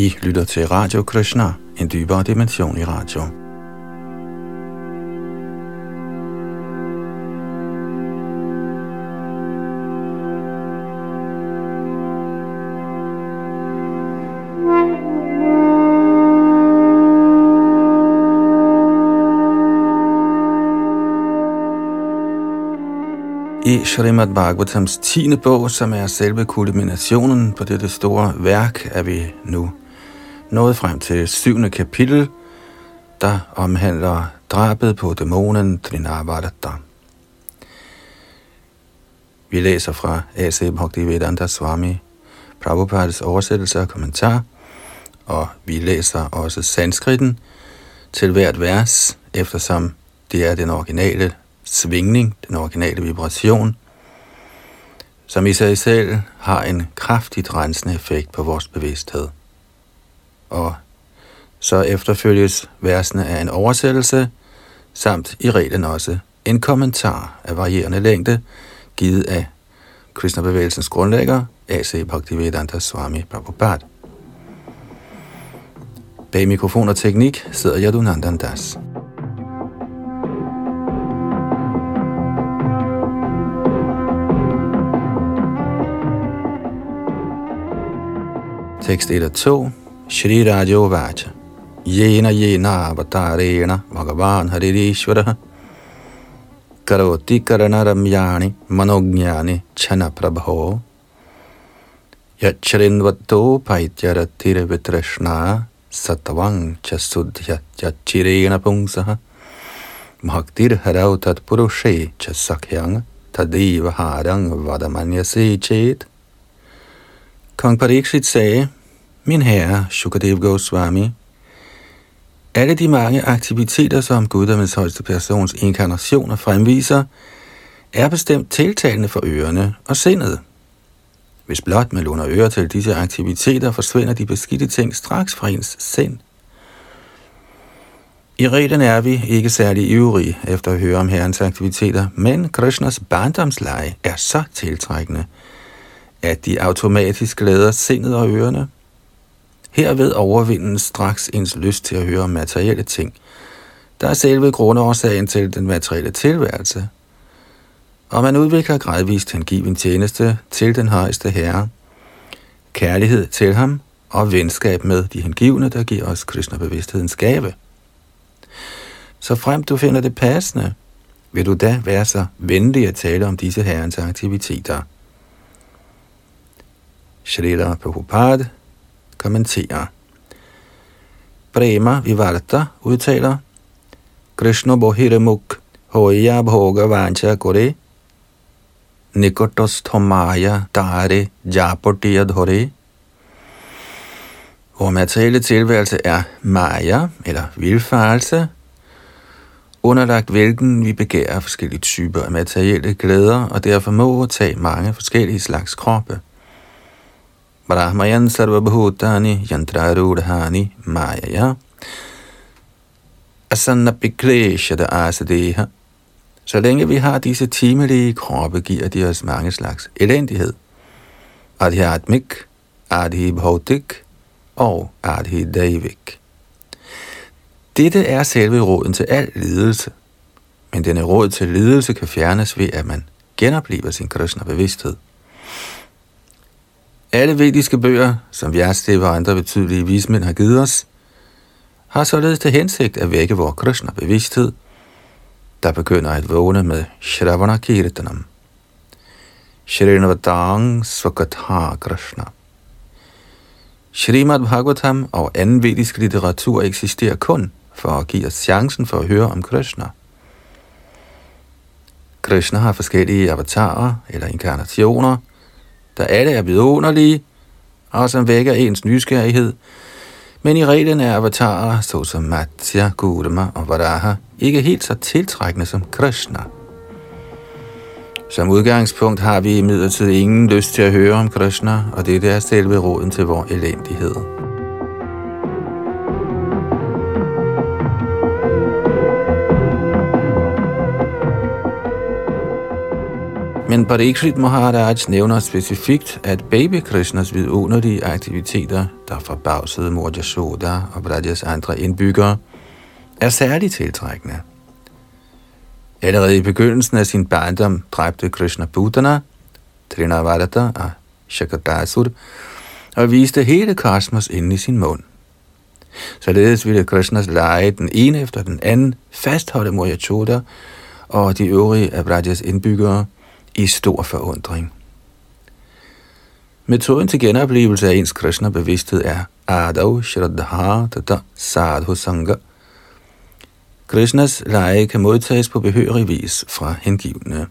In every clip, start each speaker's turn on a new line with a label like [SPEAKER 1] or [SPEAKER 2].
[SPEAKER 1] I lytter til Radio Krishna, en dybere dimension i radio. I Srimad Bhagavatams 10. bog, som er selve kulminationen på dette store værk, er vi nu nået frem til syvende kapitel, der omhandler drabet på dæmonen Trinavadatta. Vi læser fra A.C. Bhaktivedanta Swami Prabhupads oversættelse og kommentar, og vi læser også sanskritten til hvert vers, eftersom det er den originale svingning, den originale vibration, som i sig selv har en kraftigt rensende effekt på vores bevidsthed. Og så efterfølges versene af en oversættelse, samt i reglen også en kommentar af varierende længde, givet af Krishna-bevægelsens grundlægger, A.C. Bhaktivedanta Swami Prabhupada. Bag mikrofon og teknik sidder Yadunandan Das. Tekst 1 og 2. श्रीराजोवाच। येन येनावतारेण भगवान् हरिरीश्वरः। करोति कर्णरम्याणि मनोज्ञानि छन प्रभो यच्छृण्वत्तोपैत्यरतिर्वितृष्णा सत्वं च शुद्ध्यच्चिरेण पुंसः। भक्तिर्हरौ तत्पुरुषे च सख्यं तदैव हारं वदमन्यसे चेत्। Kung min herre, Shukadev Goswami, alle de mange aktiviteter, som Guddommens højeste persons inkarnationer fremviser, er bestemt tiltalende for ørerne og sindet. Hvis blot man låner øre til disse aktiviteter, forsvinder de beskidte ting straks fra ens sind. I reglen er vi ikke særlig ivrige efter at høre om herrens aktiviteter, men Krishnas barndomsleje er så tiltrækkende, at de automatisk glæder sindet og ørerne. Herved overvindes straks ens lyst til at høre om materielle ting, der er selve grundårsagen til den materielle tilværelse. Og man udvikler gradvist hengiven tjeneste til den højeste herre, kærlighed til ham og venskab med de hengivne, der giver os Krishna-bevidsthedens gave. Så frem du finder det passende, vil du da være så venlig at tale om disse herrens aktiviteter. Shrila Prabhupada kommenterer. Prema Vivarta udtaler, Krishna Bohiramuk Hoya Bhoga Vancha Kore Nikotos Thomaya Dare Japatiya Dhore Hvor materielle tilværelse er Maya, eller vilfarelse, underlagt hvilken vi begærer forskellige typer af materielle glæder, og derfor må tage mange forskellige slags kroppe. Brahmayan sarvabhutani yantrarudhani mayaya asanna bikleshada asadeha. Så længe vi har disse timelige kroppe, giver de os mange slags elendighed. Adhyatmik, Adhi Bhautik og adhidavik. Dette er selve råden til al lidelse. Men denne råd til lidelse kan fjernes ved, at man genopliver sin Krishna-bevidsthed. Alle vediske bøger, som Vyasadeva og andre betydelige vismænd har givet os, har således til hensigt at vække vores Krishna-bevidsthed, der begynder at vågne med Shravana Kirtanam. Shrinavadang Svakatha Krishna. Srimad Bhagavatam og anden vedisk litteratur eksisterer kun for at give os chancen for at høre om Krishna. Krishna har forskellige avatarer eller inkarnationer – der alle er vidunderlige, og som vækker ens nysgerrighed, men i reglen er avatarer, såsom Matsya, Gudama og Varaha, ikke helt så tiltrækkende som Krishna. Som udgangspunkt har vi imidlertid ingen lyst til at høre om Krishna, og det er selve råden til vores elendighed. Men Parikshit Maharaj nævner specifikt, at baby Krishnas vidunderlige aktiviteter, der forbavsede mor Yashoda og Brajas andre indbyggere, er særligt tiltrækkende. Allerede i begyndelsen af sin barndom dræbte Krishna Buddhana, Trinavarata og Shakadasur, og viste hele kosmos inde i sin mund. Således ville Krishnas lege den ene efter den anden fastholde Mor Yashoda og de øvrige af Brajas indbyggere i stor forundring. Metoden til genoplevelse af ens Krishna-bevidsthed er Adav Shraddha Tata Sadhu Sangha. Krishnas leje kan modtages på behørig vis fra hengivne.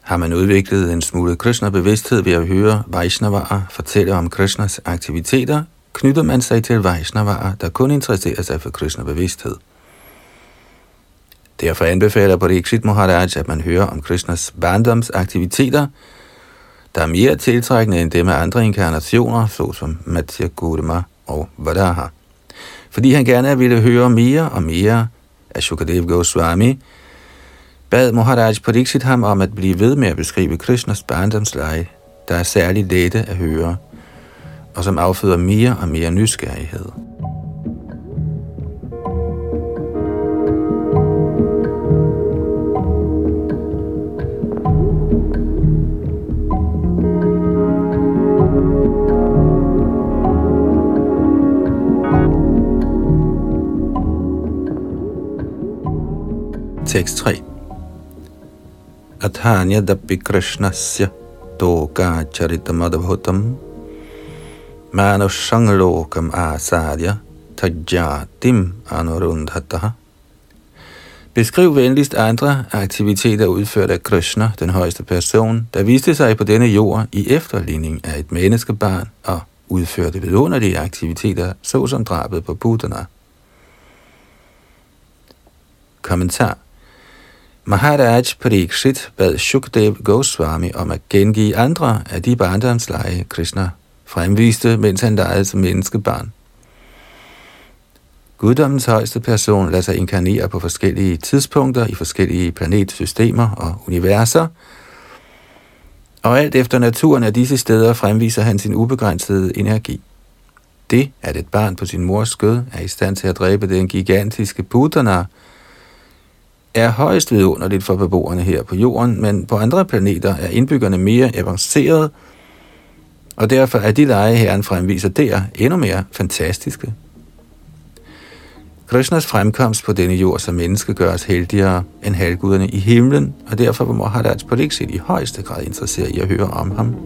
[SPEAKER 1] Har man udviklet en smule Krishna-bevidsthed ved at høre Vaishnavaer fortælle om Krishnas aktiviteter, knytter man sig til Vaishnavaer, der kun interesserer sig for Krishna-bevidsthed. Derfor anbefaler Pariksit Maharaj, at man hører om Krishnas barndomsaktiviteter, der er mere tiltrækkende end dem af andre inkarnationer, såsom Matya Gurma og Vadaha. Fordi han gerne ville høre mere og mere af Shukadev Goswami, bad Maharaj Pariksit ham om at blive ved med at beskrive Krishnas barndomsleje, der er særligt lette at høre, og som afføder mere og mere nysgerrighed. Tekst 3 Athanyadapi Krishnasya Toka Charitamadavutam Manusanglokam Asadya Tajatim Anurundhataha. Beskriv venligst andre aktiviteter udført af Krishna, den højeste person, der viste sig på denne jord i efterligning af et menneskebarn og udførte vidunderlige aktiviteter, såsom drabet på Putana. Kommentar. Maharaj Parikshit bad Shukdev Goswami om at gengive andre af de barndomsleje, Krishna fremviste, mens han legede som menneskebarn. Guddommens højeste person lader sig inkarnere på forskellige tidspunkter i forskellige planetsystemer og universer, og alt efter naturen af disse steder fremviser han sin ubegrænsede energi. Det, at et barn på sin mors skød er i stand til at dræbe den gigantiske Buddha, er højst vidunderligt for beboerne her på jorden, men på andre planeter er indbyggerne mere avancerede, og derfor er de lege, herren fremviser der, endnu mere fantastiske. Krishnas fremkomst på denne jord som menneske gør os heldigere end halvguderne i himlen, og derfor var Maharaj Pariksit i højeste grad interesseret i at høre om ham.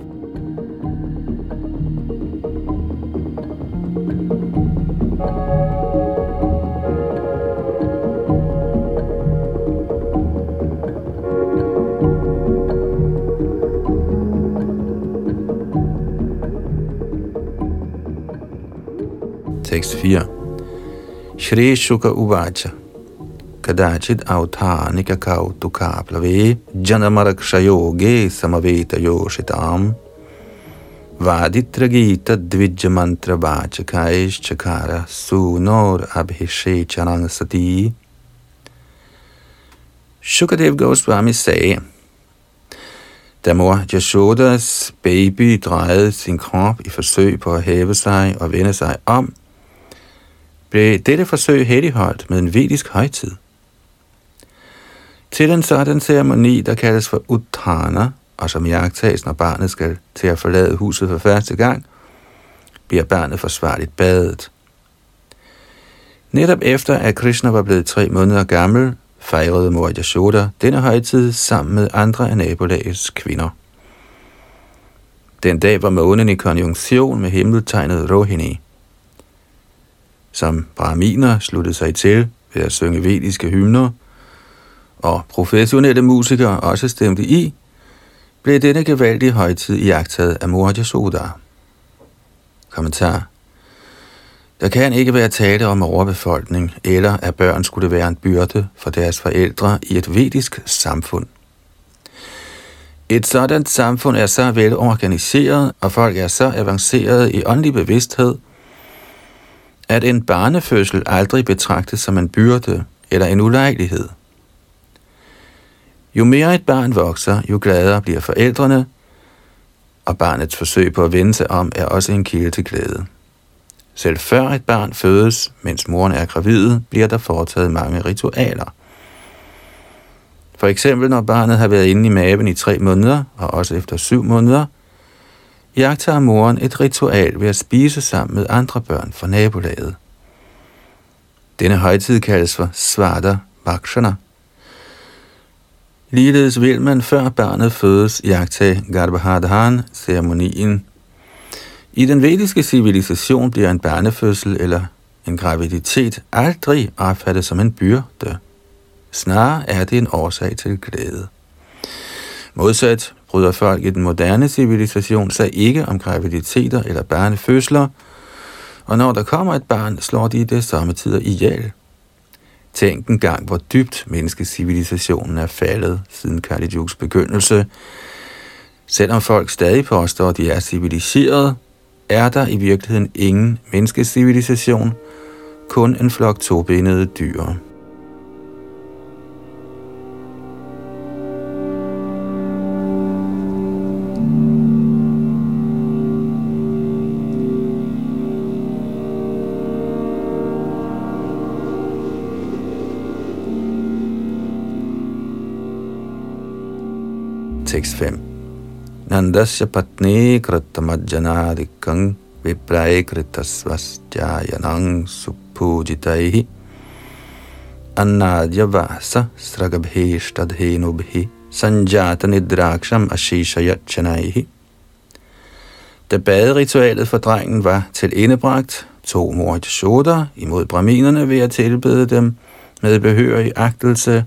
[SPEAKER 1] Tekst 4. Shri Shuka Uvacha kadachit Authanika Kautuka Plave Janamarakshayoge Samaveta Yoshitam. Vaditragita dvijjamantra Mantra Vachakaish Chakara Sunor Abhishe Chanang Sati Shukadev Goswami sagde, da mor Yashodas baby drejede sin krop i forsøg på at hæve sig og vende sig om, blev dette forsøg heldigholdt med en vedisk højtid. Til en sådan ceremoni, der kaldes for uttana, og som jagtages, når barnet skal til at forlade huset for første gang, bliver barnet forsvarligt badet. Netop efter at Krishna var blevet tre måneder gammel, fejrede mor Yashoda denne højtid sammen med andre af nabolagets kvinder. Den dag var månen i konjunktion med himmeltegnet Rohini som brahminer sluttede sig til ved at synge vediske hymner, og professionelle musikere også stemte i, blev denne gevaldige højtid iagtaget af Mor Soda. Kommentar Der kan ikke være tale om overbefolkning, eller at børn skulle være en byrde for deres forældre i et vedisk samfund. Et sådan samfund er så velorganiseret, og folk er så avanceret i åndelig bevidsthed – at en barnefødsel aldrig betragtes som en byrde eller en ulejlighed. Jo mere et barn vokser, jo gladere bliver forældrene, og barnets forsøg på at vende sig om er også en kilde til glæde. Selv før et barn fødes, mens moren er gravid, bliver der foretaget mange ritualer. For eksempel når barnet har været inde i maven i tre måneder, og også efter syv måneder, jagter moren et ritual ved at spise sammen med andre børn fra nabolaget. Denne højtid kaldes for Svarta Vakshana. Ligeledes vil man før barnet fødes jagtage Garbhadhan-ceremonien. I den vediske civilisation bliver en barnefødsel eller en graviditet aldrig opfattet som en byrde. Snarere er det en årsag til glæde. Modsat bryder folk i den moderne civilisation sig ikke om graviditeter eller barnefødsler, og når der kommer et barn, slår de det samme tider ihjel. Tænk en gang, hvor dybt menneskecivilisationen er faldet siden Kali begyndelse. Selvom folk stadig påstår, at de er civiliseret, er der i virkeligheden ingen menneskecivilisation, kun en flok tobenede dyr. 5. Nandasya patni kritamajjanadikang viprae kritasvastyayanang supujitaihi annadya vasa sragabhishtadhenubhi sanjata nidraksham ashishayachanaihi. Da baderitualet for drengen var til indebragt, tog mor Yashoda imod braminerne ved at tilbede dem med behørig agtelse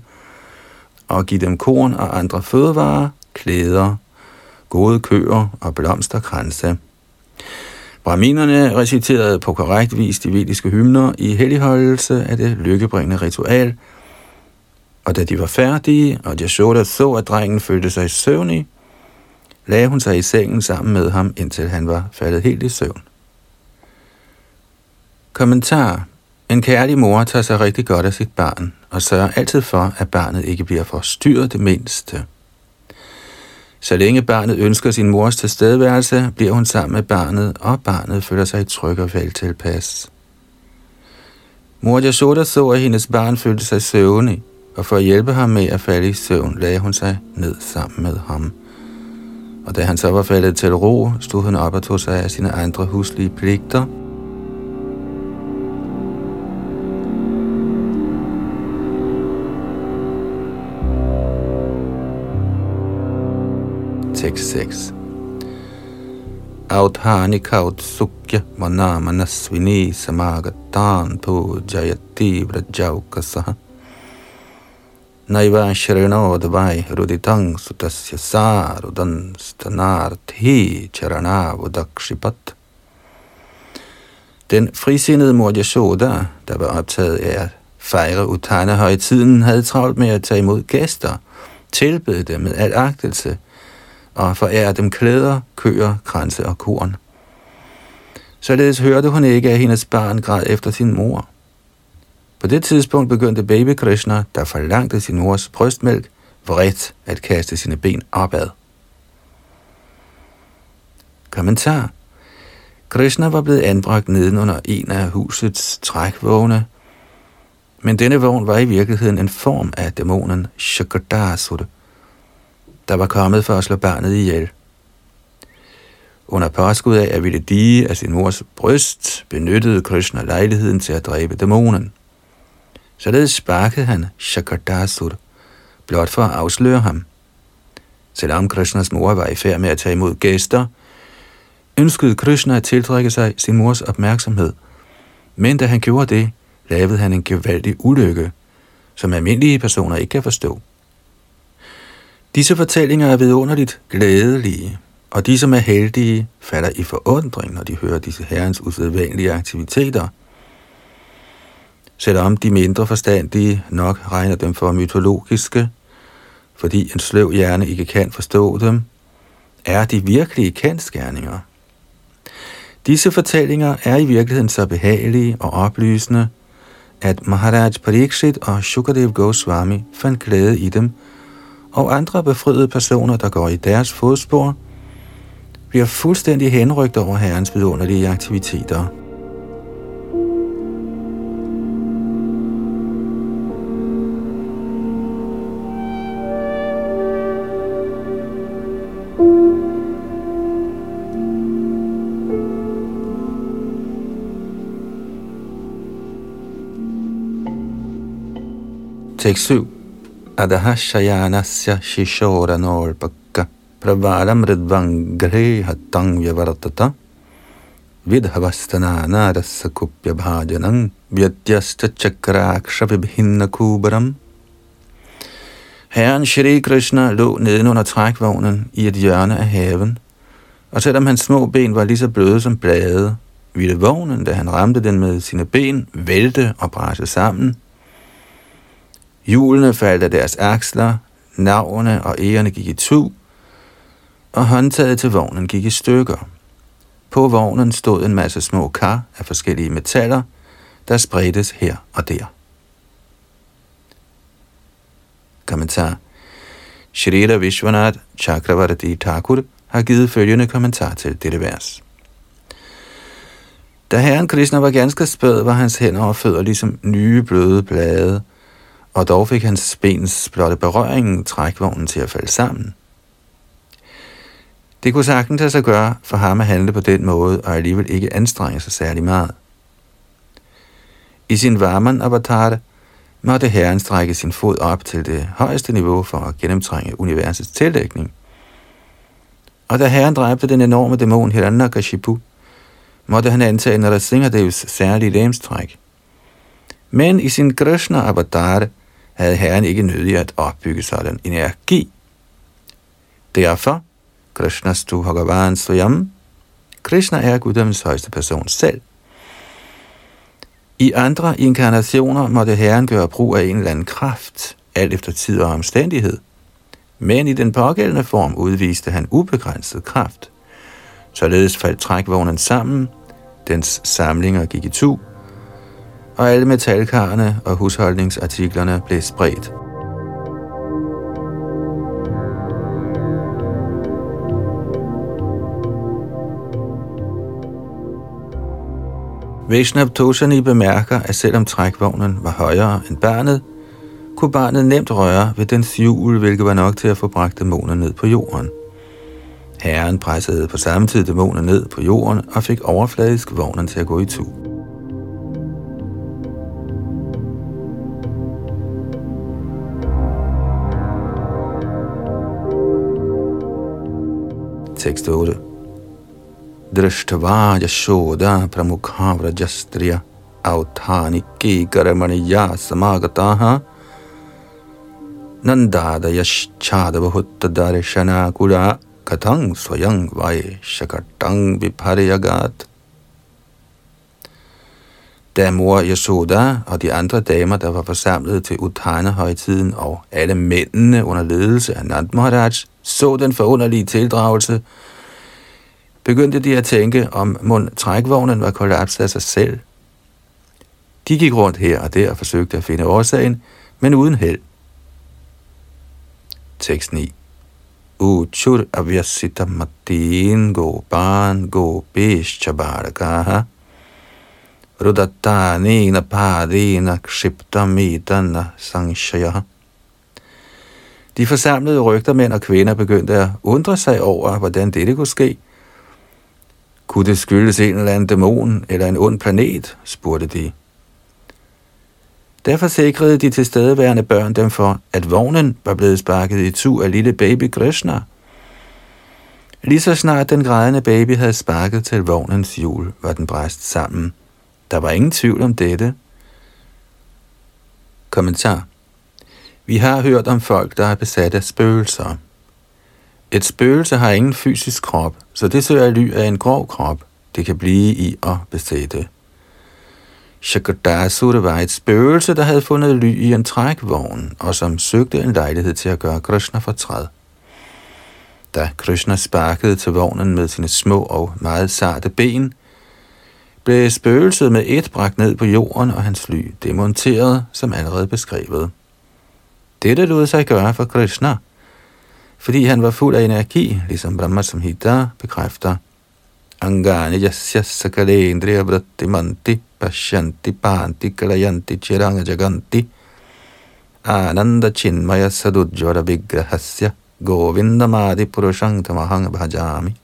[SPEAKER 1] og give dem korn og andre fødevarer, klæder, gode køer og blomsterkranse. Brahminerne reciterede på korrekt vis de vediske hymner i helligholdelse af det lykkebringende ritual, og da de var færdige, og Yashoda så, at drengen følte sig søvnig, lagde hun sig i sengen sammen med ham, indtil han var faldet helt i søvn. Kommentar. En kærlig mor tager sig rigtig godt af sit barn, og sørger altid for, at barnet ikke bliver forstyrret det mindste. Så længe barnet ønsker sin mors tilstedeværelse, bliver hun sammen med barnet, og barnet føler sig tryg og vel tilpas. Mor Yashoda så, at hendes barn følte sig søvnig, og for at hjælpe ham med at falde i søvn, lagde hun sig ned sammen med ham. Og da han så var faldet til ro, stod hun op og tog sig af sine andre huslige pligter – 6. Audhani kaut sukya manamanasvini samagatan po jayati vrajaukasaha. Naiva shrinodvai ruditang sutasya sarudan stanarthi charanavudakshipat. Den frisindede mor Yashoda, der var optaget af at fejre Utana-højtiden, havde travlt med at tage imod gæster, tilbede dem med al agtelse – og forærer dem klæder, køer, kranse og korn. Således hørte hun ikke, at hendes barn græd efter sin mor. På det tidspunkt begyndte baby Krishna, der forlangte sin mors brystmælk, vredt at kaste sine ben opad. Kommentar Krishna var blevet anbragt nedenunder en af husets trækvogne, men denne vogn var i virkeligheden en form af dæmonen Shakadasura, der var kommet for at slå barnet ihjel. Under påskud af at ville dige af sin mors bryst, benyttede Krishna lejligheden til at dræbe dæmonen. Således sparkede han Shakardasur, blot for at afsløre ham. Selvom Krishnas mor var i færd med at tage imod gæster, ønskede Krishna at tiltrække sig sin mors opmærksomhed. Men da han gjorde det, lavede han en gevaldig ulykke, som almindelige personer ikke kan forstå. Disse fortællinger er vidunderligt glædelige, og de, som er heldige, falder i forundring, når de hører disse herrens usædvanlige aktiviteter. Selvom de mindre forstandige nok regner dem for mytologiske, fordi en sløv hjerne ikke kan forstå dem, er de virkelige kendskærninger. Disse fortællinger er i virkeligheden så behagelige og oplysende, at Maharaj Parikshit og Shukadev Goswami fandt glæde i dem – og andre befriede personer, der går i deres fodspor, bliver fuldstændig henrygt over herrens vidunderlige aktiviteter. Tekst 7. Adaha shayanasya shishora norpakka pravaram ridvangre hatang vyavartata vidhavastanana rasakupya bhajanang vyatyasta chakraksha vibhinna kubaram Herren Shri Krishna lå nedenunder trækvognen i et hjørne af haven, og selvom hans små ben var lige så bløde som blade, ville vognen, da han ramte den med sine ben, vælte og brase sammen, Hjulene faldt af deres aksler, navne og ærerne gik i tu, og håndtaget til vognen gik i stykker. På vognen stod en masse små kar af forskellige metaller, der spredtes her og der. Kommentar Shrita Vishwanath Chakravarti Thakur har givet følgende kommentar til dette vers. Da herren Krishna var ganske spæd, var hans hænder og fødder ligesom nye bløde blade, og dog fik hans bens blotte berøring trækvognen til at falde sammen. Det kunne sagtens lade sig gøre for ham at handle på den måde, og alligevel ikke anstrenge sig særlig meget. I sin varman avatar måtte herren strække sin fod op til det højeste niveau for at gennemtrænge universets tildækning. Og da herren dræbte den enorme dæmon Hiranyakashipu, måtte han antage Narasimhadevs særlige læmstræk. Men i sin Krishna-avatar havde herren ikke nødig at opbygge sådan energi. Derfor, Krishna stu Bhagavan Svayam, Krishna er Guddoms højeste person selv. I andre inkarnationer måtte herren gøre brug af en eller anden kraft, alt efter tid og omstændighed. Men i den pågældende form udviste han ubegrænset kraft. Således faldt trækvognen sammen, dens samlinger gik i tu, og alle metalkarne og husholdningsartiklerne blev spredt. Vaishnav Toshani bemærker, at selvom trækvognen var højere end barnet, kunne barnet nemt røre ved den hjul, hvilket var nok til at få bragt dæmoner ned på jorden. Herren pressede på samme tid dæmoner ned på jorden og fik overfladisk vognen til at gå i tur. Tekst 8. Drishtva yashoda pramukha vrajastriya authaniki karamaniya samagataha nandadayaschadavahutta darshana kula katang swayang vai shakatang viparyagat da mor Yasoda og de andre damer, der var forsamlet til Uttana-højtiden, og alle mændene under ledelse af Nand Maharaj, så den forunderlige tildragelse, begyndte de at tænke, om mund trækvognen var kollapset af sig selv. De gik rundt her og der og forsøgte at finde årsagen, men uden held. Tekst 9 Uchur avyasita matin go ban go bish chabarakaha rudattanina parina kshiptamidana sangshaya de forsamlede rygtermænd og kvinder begyndte at undre sig over, hvordan dette kunne ske. Kunne det skyldes en eller anden dæmon eller en ond planet, spurgte de. Derfor sikrede de tilstedeværende børn dem for, at vognen var blevet sparket i tu af lille baby Krishna. Lige så snart den grædende baby havde sparket til vognens hjul, var den bræst sammen. Der var ingen tvivl om dette. Kommentar vi har hørt om folk, der er besat af spøgelser. Et spøgelse har ingen fysisk krop, så det søger ly af en grov krop, det kan blive i at besætte. Shakadasura var et spøgelse, der havde fundet ly i en trækvogn, og som søgte en lejlighed til at gøre Krishna fortræd. Da Krishna sparkede til vognen med sine små og meget sarte ben, blev spøgelset med et bragt ned på jorden og hans fly demonteret, som allerede beskrevet. Dette lod sig gøre for Krishna, fordi han var fuld af energi, ligesom Brahma Samhita bekræfter. Angani yasya sakalendriya vritti manti pashanti panti kalayanti chiranga jaganti ananda chinmaya sadujvara vigrahasya govindamadi purushang tamahang bhajami.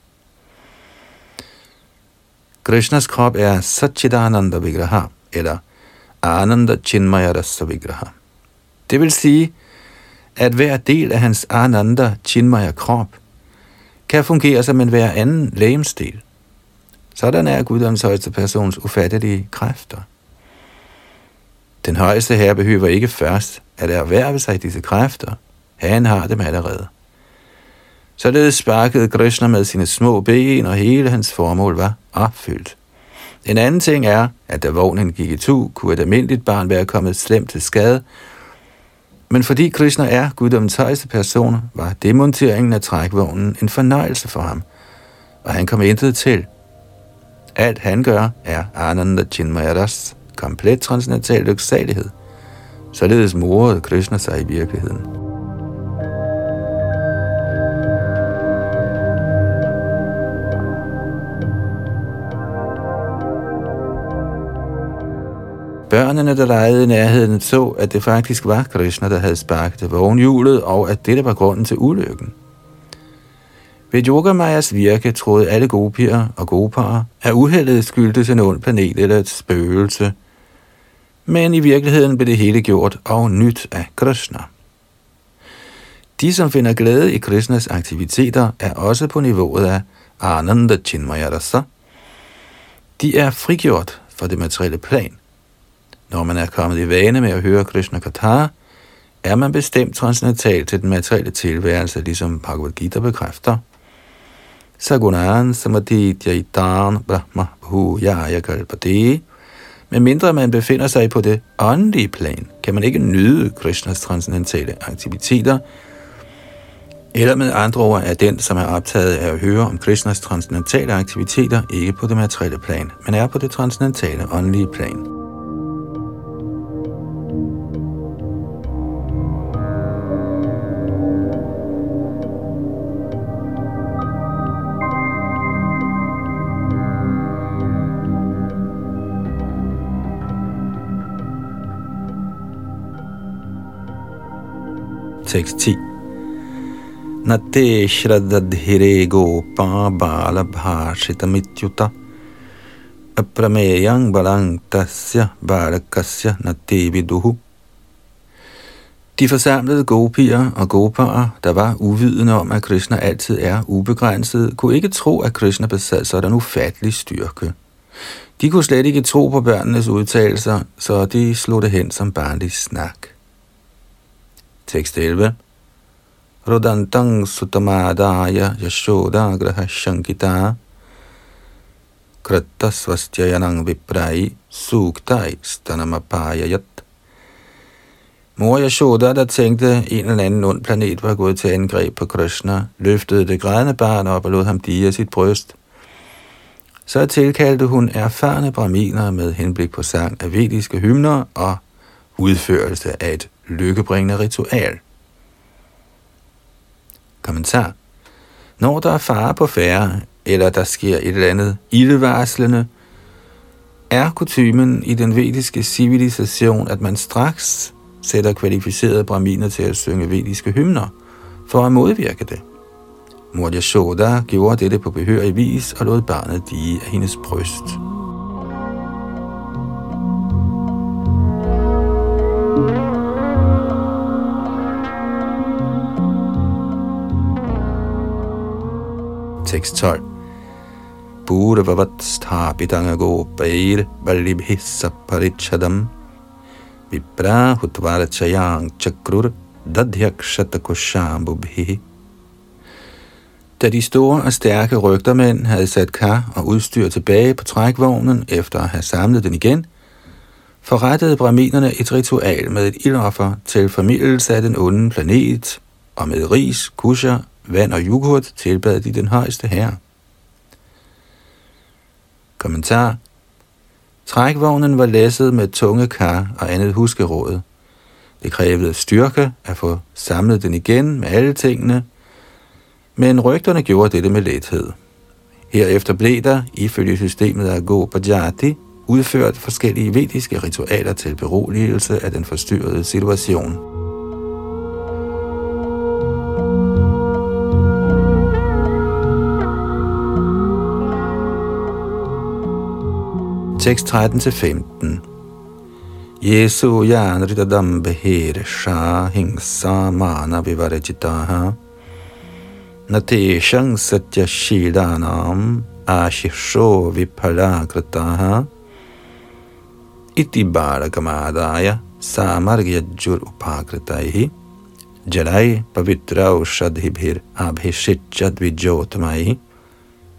[SPEAKER 1] Krishnas krop er Satchidananda Vigraha, eller Ananda Chinmaya Rasa Vigraha. Det vil sige, at hver del af hans Ananda Chinmaya krop kan fungere som en hver anden lægemsdel. Sådan er Guddoms højeste persons ufattelige kræfter. Den højeste herre behøver ikke først at erhverve sig disse kræfter. Han har dem allerede. Således sparkede Krishna med sine små ben, og hele hans formål var opfyldt. En anden ting er, at da vognen gik i tu, kunne et almindeligt barn være kommet slemt til skade, men fordi Krishna er guddommens højeste person, var demonteringen af trækvognen en fornøjelse for ham, og han kom intet til. Alt han gør er Ananda Chinmayaras komplet transcendental lyksalighed. Således morede Krishna sig i virkeligheden. Børnene, der legede i nærheden, så, at det faktisk var Krishna, der havde sparket vognhjulet, og at dette var grunden til ulykken. Ved Yogamajas virke troede alle gopier og goparer, at uheldet skyldtes en ond planet eller et spøgelse. Men i virkeligheden blev det hele gjort og nyt af Krishna. De, som finder glæde i Krishnas aktiviteter, er også på niveauet af Ananda Chinmayarasa. De er frigjort fra det materielle plan – når man er kommet i vane med at høre Krishna Katha, er man bestemt transcendental til den materielle tilværelse, ligesom Bhagavad Gita bekræfter. Sagunan samadhi itan brahma bhujaya kalpade. Men mindre man befinder sig på det åndelige plan, kan man ikke nyde Krishnas transcendentale aktiviteter, eller med andre ord er den, som er optaget af at høre om Krishnas transcendentale aktiviteter, ikke på det materielle plan, men er på det transcendentale åndelige plan. Tekst 10. Nate shraddadhire gopa bala bhashitamityuta aprameyang balang tasya balakasya nate viduhu. De forsamlede gopier og goparer, der var uvidende om, at Krishna altid er ubegrænset, kunne ikke tro, at Krishna besad sådan ufattelig styrke. De kunne slet ikke tro på børnenes udtalelser, så de slog det hen som barnlig snak. Tekst 11. Rodantang sutamadaya yashoda graha shankita kratta svastyayanang viprai suktai stanamapayayat. Mor Yashoda, der tænkte, en eller anden ond planet var gået til angreb på Krishna, løftede det grædende barn op og lod ham dige sit bryst. Så tilkaldte hun erfarne braminer med henblik på sang af vediske hymner og udførelse af et lykkebringende ritual. Kommentar. Når der er fare på færre, eller der sker et eller andet ildevarslende, er kutumen i den vediske civilisation, at man straks sætter kvalificerede braminer til at synge vediske hymner for at modvirke det. Mor Yashoda gjorde dette på behørig vis og lod barnet dige af hendes bryst. Tekst 12. Purvavat sthapitanga gopair valibhissa parichadam vipra hutvarachayang chakrur dadhyakshatakushambubhi. Da de store og stærke rygtermænd havde sat kar og udstyr tilbage på trækvognen efter at have samlet den igen, forrettede braminerne et ritual med et ildoffer til formidelse af den onde planet, og med ris, kusher vand og yoghurt tilbad de den højeste herre. Kommentar Trækvognen var læsset med tunge kar og andet huskeråd. Det krævede styrke at få samlet den igen med alle tingene, Men rygterne gjorde dette med lethed. Herefter blev der, ifølge systemet af Gopajati, udført forskellige vediske ritualer til beroligelse af den forstyrrede situation. 6.13-15. Jesu yanridadambihirsha hingsa mana vivarajitaha nateshang satyashidanam ashisho vipalakritaha इति बालकमादाय सामर्यज्जुर उपाकृतैः जलाय पवित्र औषधिभिर आभिषिच्य द्विज्योतमयि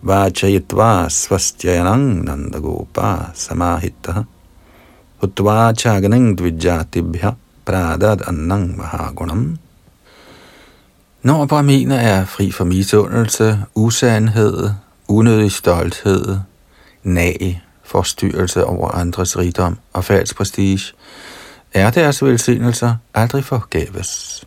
[SPEAKER 1] vachayitva swastyayanang nandagopa samahita utva chaganang dvijatibhya pradad annang mahagunam. Når brahminer er fri for misundelse, usandhed, unødig stolthed, nag, forstyrrelse over andres rigdom og falsk prestige, er deres velsignelser aldrig forgæves.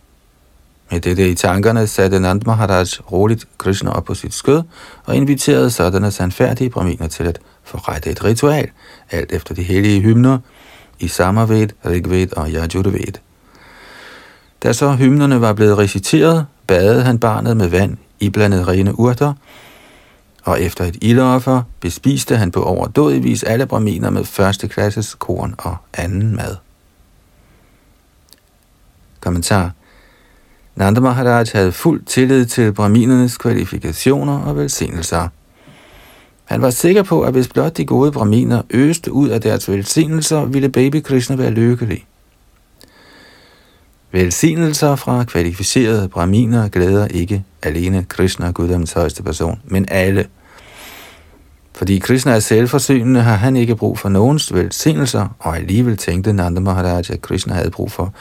[SPEAKER 1] Med dette i tankerne satte Nand Maharaj roligt Krishna op på sit skød og inviterede sådanne sandfærdige braminer til at forrette et ritual, alt efter de hellige hymner i Samaved, Rigved og Yajurved. Da så hymnerne var blevet reciteret, badede han barnet med vand i blandet rene urter, og efter et ildoffer bespiste han på overdådigvis alle braminer med første klasses korn og anden mad. Kommentar Nanda Maharaj havde fuld tillid til brahminernes kvalifikationer og velsignelser. Han var sikker på, at hvis blot de gode braminer øste ud af deres velsignelser, ville baby Krishna være lykkelig. Velsignelser fra kvalificerede braminer glæder ikke alene Krishna, Guddoms højeste person, men alle. Fordi Krishna er selvforsynende, har han ikke brug for nogens velsignelser, og alligevel tænkte Nanda Maharaj, at Krishna havde brug for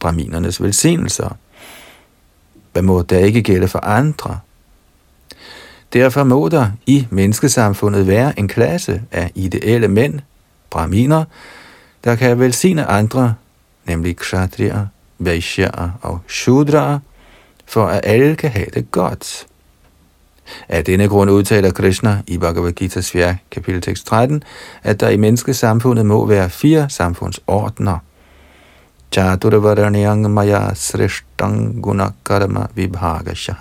[SPEAKER 1] braminernes velsignelser. Hvad må der ikke gælde for andre? Derfor må der i menneskesamfundet være en klasse af ideelle mænd, braminer, der kan velsigne andre, nemlig kshatriya, vaishya og shudra, for at alle kan have det godt. Af denne grund udtaler Krishna i Bhagavad Gita's 4. kapitel tekst 13, at der i menneskesamfundet må være fire samfundsordner. Chaturvaranyang maya srishtang gunakarma vibhagasha.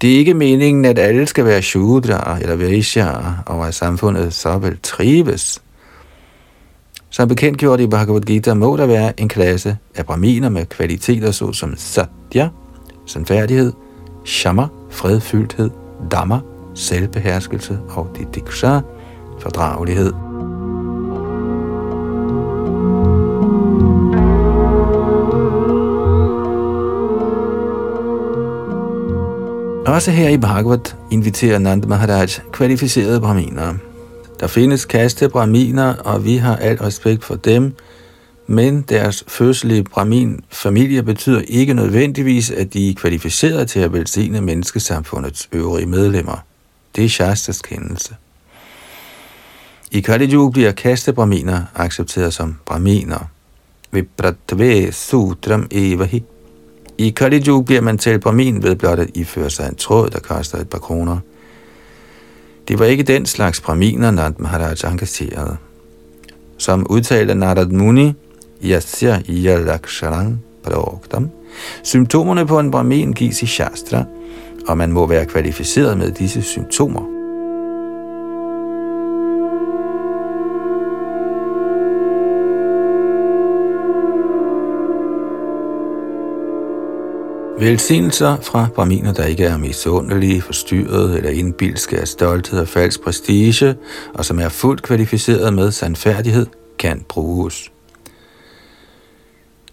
[SPEAKER 1] Det er ikke meningen, at alle skal være shudra eller vaishya, og at samfundet så vil trives. Som bekendt gjort i Bhagavad Gita, må der være en klasse af braminer med kvaliteter såsom satya, sandfærdighed, shama, fredfyldthed, dhamma, selvbeherskelse og diksha, fordragelighed. Også her i Bhagavad inviterer Nand Maharaj kvalificerede brahminere. Der findes kaste brahminer, og vi har al respekt for dem, men deres fødsel brahmin familie betyder ikke nødvendigvis, at de er kvalificeret til at velsigne menneskesamfundets øvrige medlemmer. Det er Shastas kendelse. I Kali bliver kastebraminer accepteret som braminer. Vipratve sutram evahi i Kali bliver man talt på min ved blot at iføre sig en tråd, der koster et par kroner. Det var ikke den slags braminer, Nand Maharaj engagerede. Som udtalte Narad Muni, Yasya Yalaksharan Proktam, symptomerne på en bramin gives i Shastra, og man må være kvalificeret med disse symptomer. Velsignelser fra braminer, der ikke er misundelige, forstyrret eller indbilske af stolthed og falsk prestige, og som er fuldt kvalificeret med sandfærdighed, kan bruges.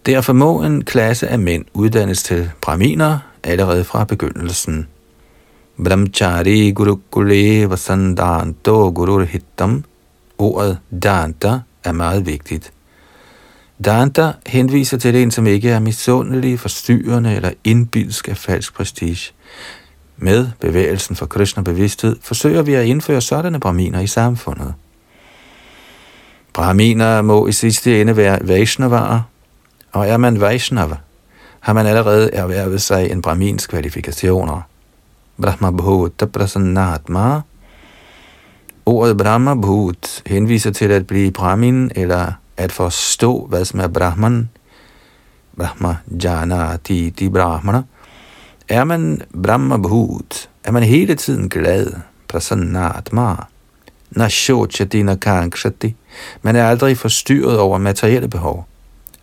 [SPEAKER 1] Derfor må en klasse af mænd uddannes til braminer allerede fra begyndelsen. Brahmachari gurukule vasandanto gururhittam. Ordet danta er meget vigtigt. Danta henviser til en, som ikke er misundelig, forstyrrende eller indbilsk af falsk prestige. Med bevægelsen for Krishna bevidsthed forsøger vi at indføre sådanne brahminer i samfundet. Brahminer må i sidste ende være Vaishnavarer, og er man Vaishnava, har man allerede erhvervet sig en brahmins kvalifikationer. Brahma Bhuta Prasannatma. Ordet Brahma Bhut henviser til at blive brahmin eller at forstå, hvad som er Brahman. Brahma Jana Titi Brahmana. Er man Brahma Bhut, er man hele tiden glad. Prasannatma. Nashochati Nakankshati. Man er aldrig forstyrret over materielle behov.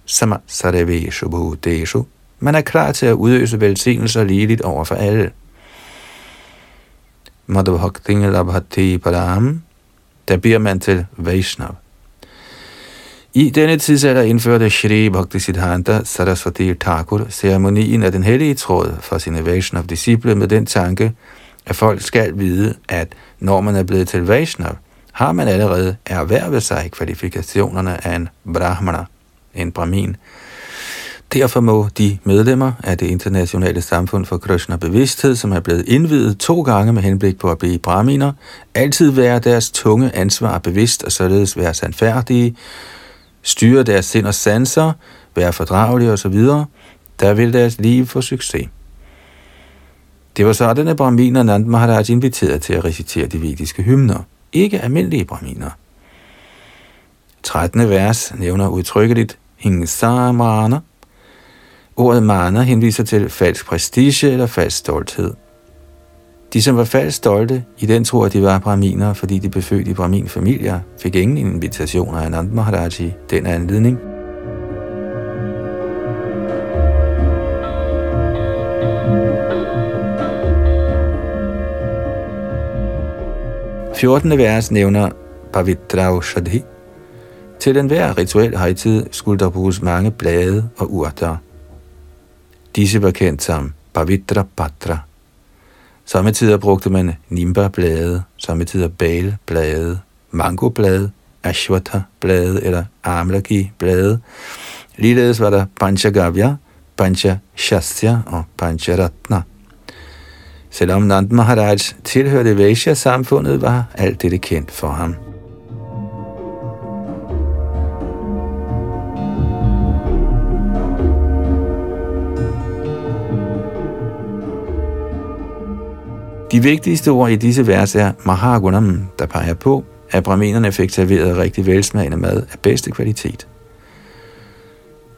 [SPEAKER 1] Sama Sareveshu Bhuteshu. Man er klar til at udøse velsignelser ligeligt over for alle. Madhubhakting Labhati Param, der bliver man til Vaishnav. I denne tidsalder indførte Shri Bhaktisiddhanta Saraswati Thakur ceremonien af den hellige tråd for sine Vaishnav-disciple med den tanke, at folk skal vide, at når man er blevet til Vaishnav, har man allerede erhvervet sig kvalifikationerne af en brahmana, en brahmin, Derfor må de medlemmer af det internationale samfund for Krishna bevidsthed, som er blevet indvidet to gange med henblik på at blive brahminer, altid være deres tunge ansvar bevidst og således være sandfærdige, styre deres sind og sanser, være fordragelige osv., der vil deres liv få succes. Det var sådan, at brahminer Nand Maharaj inviteret til at recitere de vediske hymner, ikke almindelige brahminer. 13. vers nævner udtrykkeligt Hingsamana, Ordet mana henviser til falsk prestige eller falsk stolthed. De, som var falsk stolte, i den tro, at de var brahminer, fordi de blev født i brahmin-familier, fik ingen invitationer af Anand Maharaj i den anledning. Fjortende vers nævner Pavitra Shadhi. Til enhver rituel højtid skulle der bruges mange blade og urter. Disse var kendt som Pavitra Patra. Samtidig brugte man nimba-blade, samtidig bale-blade, mango-blade, ashwatha-blade eller amlaki-blade. Ligeledes var der Panchagavya, Panchashastya og Pancharatna. Selvom Nand Maharaj tilhørte Vaishya-samfundet, var alt dette kendt for ham. De vigtigste ord i disse vers er Mahagunam, der peger på, at brahminerne fik serveret rigtig velsmagende mad af bedste kvalitet.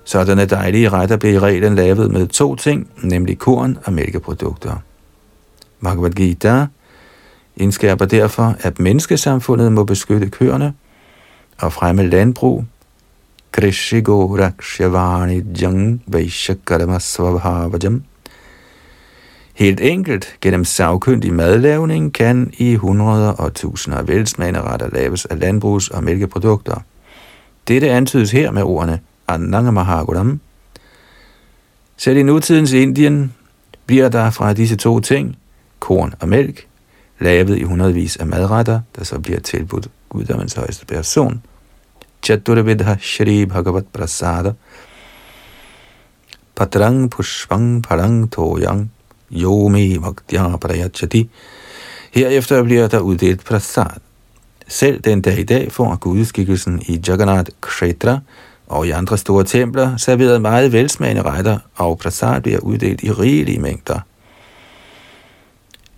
[SPEAKER 1] Sådanne dejlige retter blev i reglen lavet med to ting, nemlig korn og mælkeprodukter. Bhagavad Gita indskærper derfor, at menneskesamfundet må beskytte køerne og fremme landbrug, Krishigo Rakshavani Jang Vaishakarama Svabhavajam – Helt enkelt, gennem savkyndig madlavning kan i hundreder og tusinder af velsmagende retter laves af landbrugs- og mælkeprodukter. Dette antydes her med ordene Annanga Mahaguram. Selv i nutidens Indien bliver der fra disse to ting, korn og mælk, lavet i hundredvis af madretter, der så bliver tilbudt guddommens højeste person. Chaturvedha Shri Bhagavat Prasada Patrang Pushvang Parang Toyang Yomi Bhaktya Prayachati. Herefter bliver der uddelt prasad. Selv den dag i dag får gudskikkelsen i Jagannath Kshetra og i andre store templer serveret meget velsmagende retter, og prasad bliver uddelt i rigelige mængder.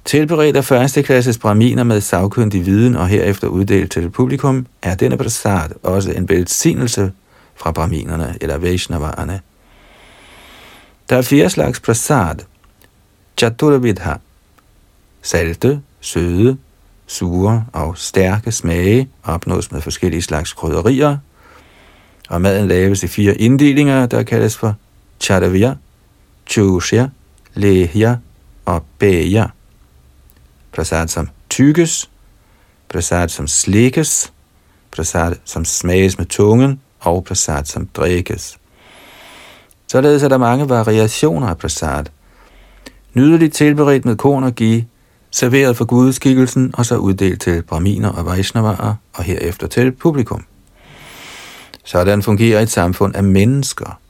[SPEAKER 1] Tilberedt af førsteklasses braminer med savkyndig viden og herefter uddelt til publikum, er denne prasad også en velsignelse fra braminerne eller Vaishnavarerne. Der er fire slags prasad – Chaturvidha. Salte, søde, sure og stærke smage opnås med forskellige slags krydderier, og maden laves i fire inddelinger, der kaldes for Charavya, Chushya, Lehya og Beya. Prasad som tykkes, prasad som slikkes, prasad som smages med tungen og prasad som drikkes. Således er der mange variationer af prasad – nydeligt tilberedt med korn og gi, serveret for gudeskikkelsen og så uddelt til braminer og Vaishnavaer og herefter til publikum. Sådan fungerer et samfund af mennesker.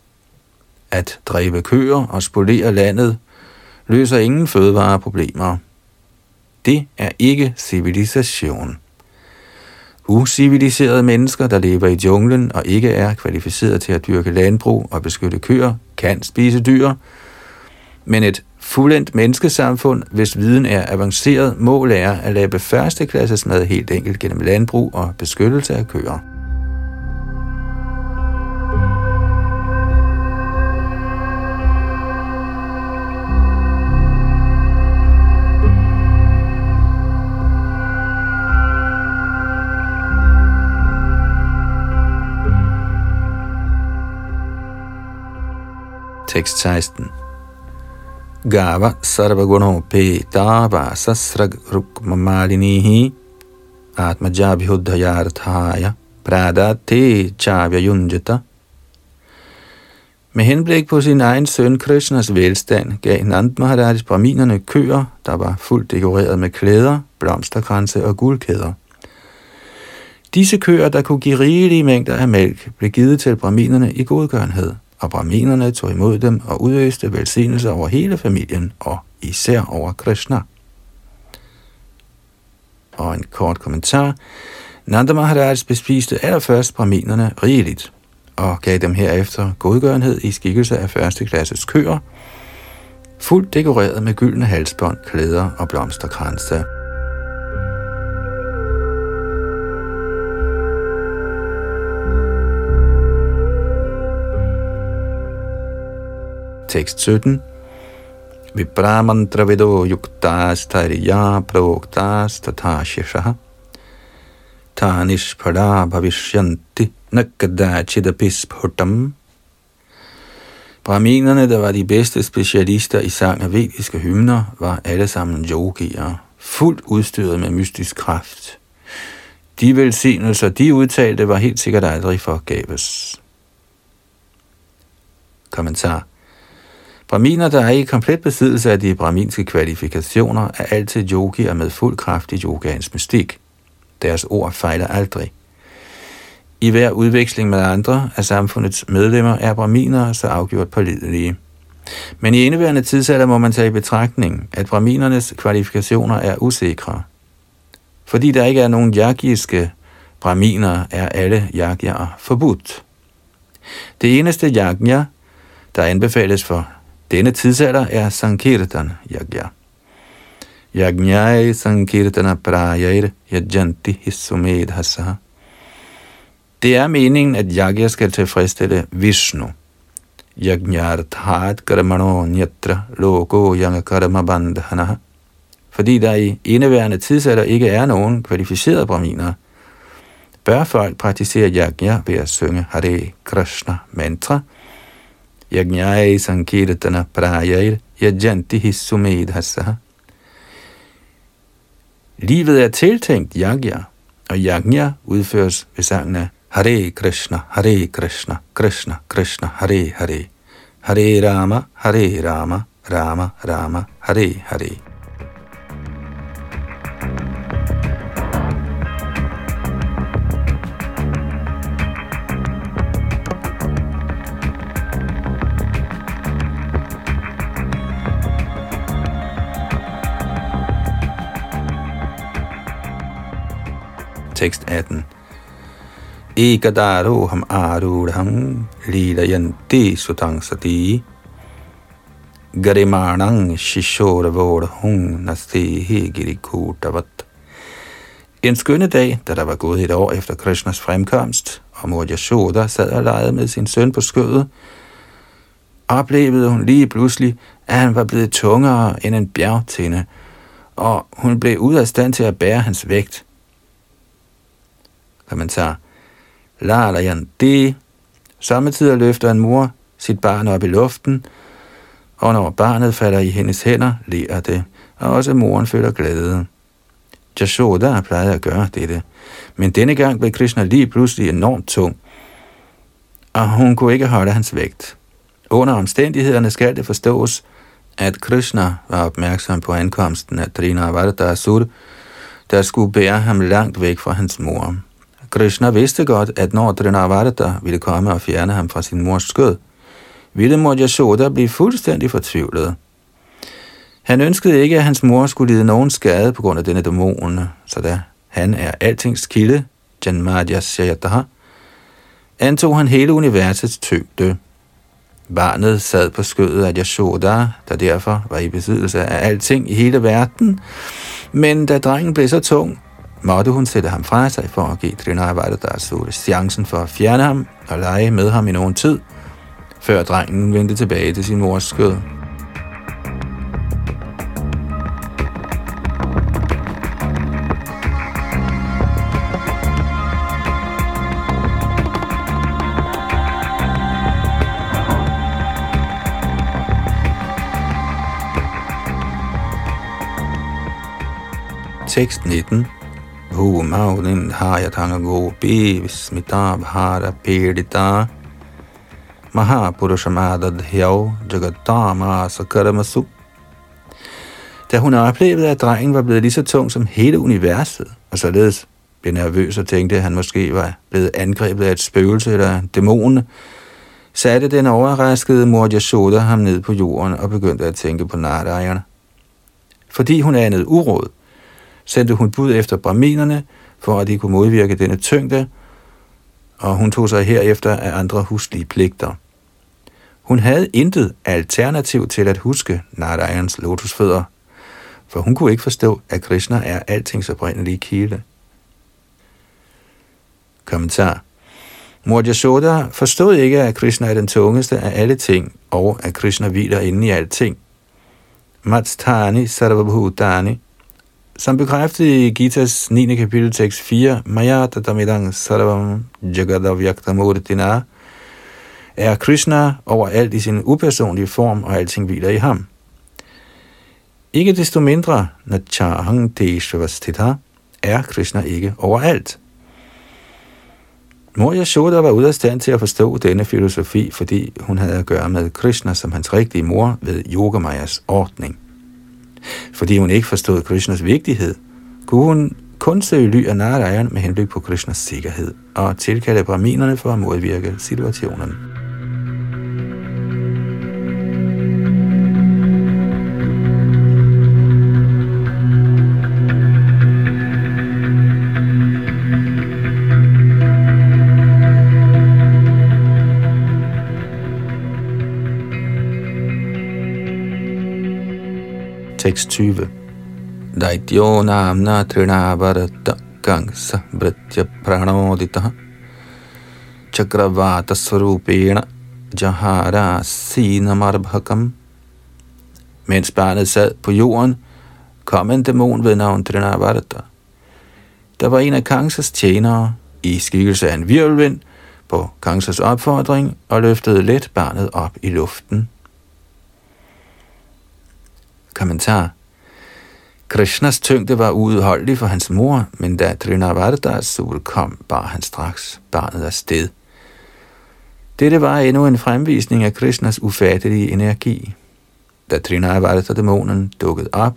[SPEAKER 1] At dræbe køer og spolere landet løser ingen fødevareproblemer. Det er ikke civilisation. Usiviliserede mennesker, der lever i junglen og ikke er kvalificeret til at dyrke landbrug og beskytte køer, kan spise dyr, men et fuldendt menneskesamfund, hvis viden er avanceret, mål er at lave førsteklasses mad helt enkelt gennem landbrug og beskyttelse af køer. Tekst 16 Gava sarvaguno peta vasasrag rukmamalinihi atmajabhyudhayarthaya pradate chavyayunjata med henblik på sin egen søn Krishnas velstand gav Nand Maharaj braminerne køer, der var fuldt dekoreret med klæder, blomsterkranse og guldkæder. Disse køer, der kunne give rigelige mængder af mælk, blev givet til braminerne i godgørenhed – og brahminerne tog imod dem og udøste velsignelse over hele familien og især over Krishna. Og en kort kommentar. Nanda Maharaj bespiste allerførst brahminerne rigeligt og gav dem herefter godgørenhed i skikkelse af første klasses køer, fuldt dekoreret med gyldne halsbånd, klæder og blomsterkranse. Tekst 17. Vipramantravido yuktas tariya proktas tata shishaha tanishpada bhavishyanti nakadachidapisphutam Brahminerne, der var de bedste specialister i sang af vediske hymner, var alle sammen yogier, fuldt udstyret med mystisk kraft. De velsignelser, de udtalte, var helt sikkert aldrig forgaves. Kommentar Brahminer, der er i komplet besiddelse af de braminske kvalifikationer, er altid yogier med fuld kraft i yogaens mystik. Deres ord fejler aldrig. I hver udveksling med andre af samfundets medlemmer er brahminer så afgjort pålidelige. Men i indeværende tidsalder må man tage i betragtning, at brahminernes kvalifikationer er usikre. Fordi der ikke er nogen jagiske brahminer, er alle jagier forbudt. Det eneste yagya, der anbefales for denne tidsalder er Sankirtan Yagya. Yajnai Sankirtana Prayair Yajanti Hissumedhasa. Det er meningen, at Yagya skal tilfredsstille Vishnu. Yajnarthat Karmano Nyatra loko Yang Karma Bandhana. Fordi der i indeværende tidsalder ikke er nogen kvalificerede brahminer, bør folk praktisere yajna ved at synge Hare Krishna mantra – Yajnai Sankirtana Prayair Yajanti Sumedhasa. Livet er tiltænkt yagya, og yagya udføres ved sangen af Hare Krishna, Hare Krishna, Krishna Krishna, Hare Hare, Hare Rama, Hare Rama, Rama Rama, Hare Hare. Tekst 18. Ekadaroham arudham lilayanti sutang sati garimanang shishoravodhung nastehi girikutavat. En skønne dag, da der var gået et år efter Krishnas fremkomst, og mor Yashoda sad og legede med sin søn på skødet, oplevede hun lige pludselig, at han var blevet tungere end en bjergtinde, og hun blev ud af stand til at bære hans vægt. Kommentar. la det. Samtidig løfter en mor sit barn op i luften, og når barnet falder i hendes hænder, ler det, og også moren føler glæde. Jashoda plejede at gøre dette, men denne gang blev Krishna lige pludselig enormt tung, og hun kunne ikke holde hans vægt. Under omstændighederne skal det forstås, at Krishna var opmærksom på ankomsten af Drina Asur, der skulle bære ham langt væk fra hans mor. Krishna vidste godt, at når Drinavarta ville komme og fjerne ham fra sin mors skød, ville mor Yashoda blive fuldstændig fortvivlet. Han ønskede ikke, at hans mor skulle lide nogen skade på grund af denne dæmon, så da han er altings kilde, Janmadya Shayataha, antog han hele universets tyngde. Barnet sad på skødet af Yashoda, der derfor var i besiddelse af alting i hele verden, men da drengen blev så tung, måtte hun sætte ham fra sig for at give Trinavada chancen for at fjerne ham og lege med ham i nogen tid, før drengen vendte tilbage til sin mors skød. Tekst 19 Bhumaunin hayatangago vismita bhara pedita Mahapurushamadadhyav jagatama sakaramasu Da hun oplevede, at drengen var blevet lige så tung som hele universet, og således blev nervøs og tænkte, at han måske var blevet angrebet af et spøgelse eller dæmon, satte den overraskede mor Yashoda ham ned på jorden og begyndte at tænke på Narayana. Fordi hun anede uråd, sendte hun bud efter braminerne, for at de kunne modvirke denne tyngde, og hun tog sig herefter af andre huslige pligter. Hun havde intet alternativ til at huske Narayans lotusfødder, for hun kunne ikke forstå, at Krishna er altings oprindelige kilde. Kommentar Mor Yashoda forstod ikke, at Krishna er den tungeste af alle ting, og at Krishna hviler inde i alting. Matstani sarvabhutani som bekræftet i Gitas 9. kapitel tekst 4, Maya tatamidang sarvam jagadavyakthamurtina, er Krishna overalt i sin upersonlige form, og alting hviler i ham. Ikke desto mindre, Nachahang Deshvastita, er Krishna ikke overalt. Mor Yashoda var ude af stand til at forstå denne filosofi, fordi hun havde at gøre med Krishna som hans rigtige mor ved Yogamayas ordning. Fordi hun ikke forstod Krishnas vigtighed, kunne hun kun søge ly af Narayan med henblik på Krishnas sikkerhed og tilkalde braminerne for at modvirke situationen. Tekst 20. Daityo namna trinabharata gangsa britya pranodita chakravata svarupena jahara sinamarbhakam. Mens barnet sad på jorden, kom en dæmon ved navn Trinavarta. Der var en af Kangsas tjenere i skikkelse af en virvelvind på Kangsas opfordring og løftede let barnet op i luften. Kommentar. Krishnas tyngde var uudholdelig for hans mor, men da Trinavardas sol kom, bar han straks barnet af sted. Dette var endnu en fremvisning af Krishnas ufattelige energi. Da Trinavarta-dæmonen dukkede op,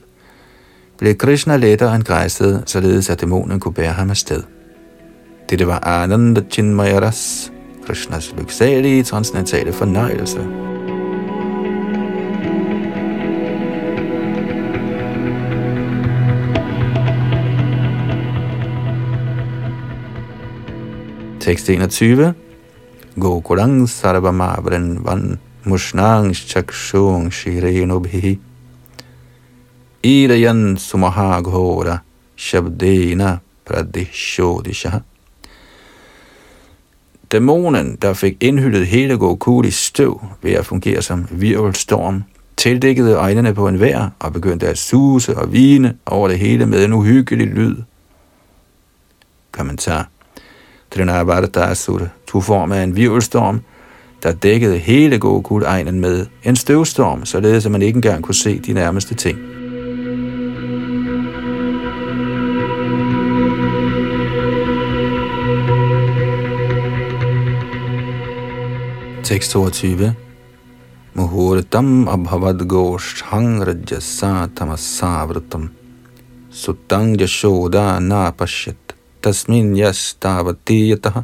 [SPEAKER 1] blev Krishna lettere end græsset, således at dæmonen kunne bære ham afsted. Dette var Ananda Chinmayaras, Krishnas lyksalige transcendentale fornøjelse. Tekst 21. Gokulang sarvamavren van mushnang chakshung shirenubhi. Irayan sumahaghora shabdena pradishodisha. Dæmonen, der fik indhyldet hele Gokulis støv ved at fungere som virvelstorm, tildækkede øjnene på en vær og begyndte at suse og vine over det hele med en uhyggelig lyd. Kommentar Trinavaradasur tog form af en virvelstorm, der dækkede hele Gokul-egnen med en støvstorm, således at man ikke engang kunne se de nærmeste ting. Tekst 22 Muhurtam abhavad gosht rajasa tamasavratam Sutang yashoda napashyat tasmin yastavatiyataha.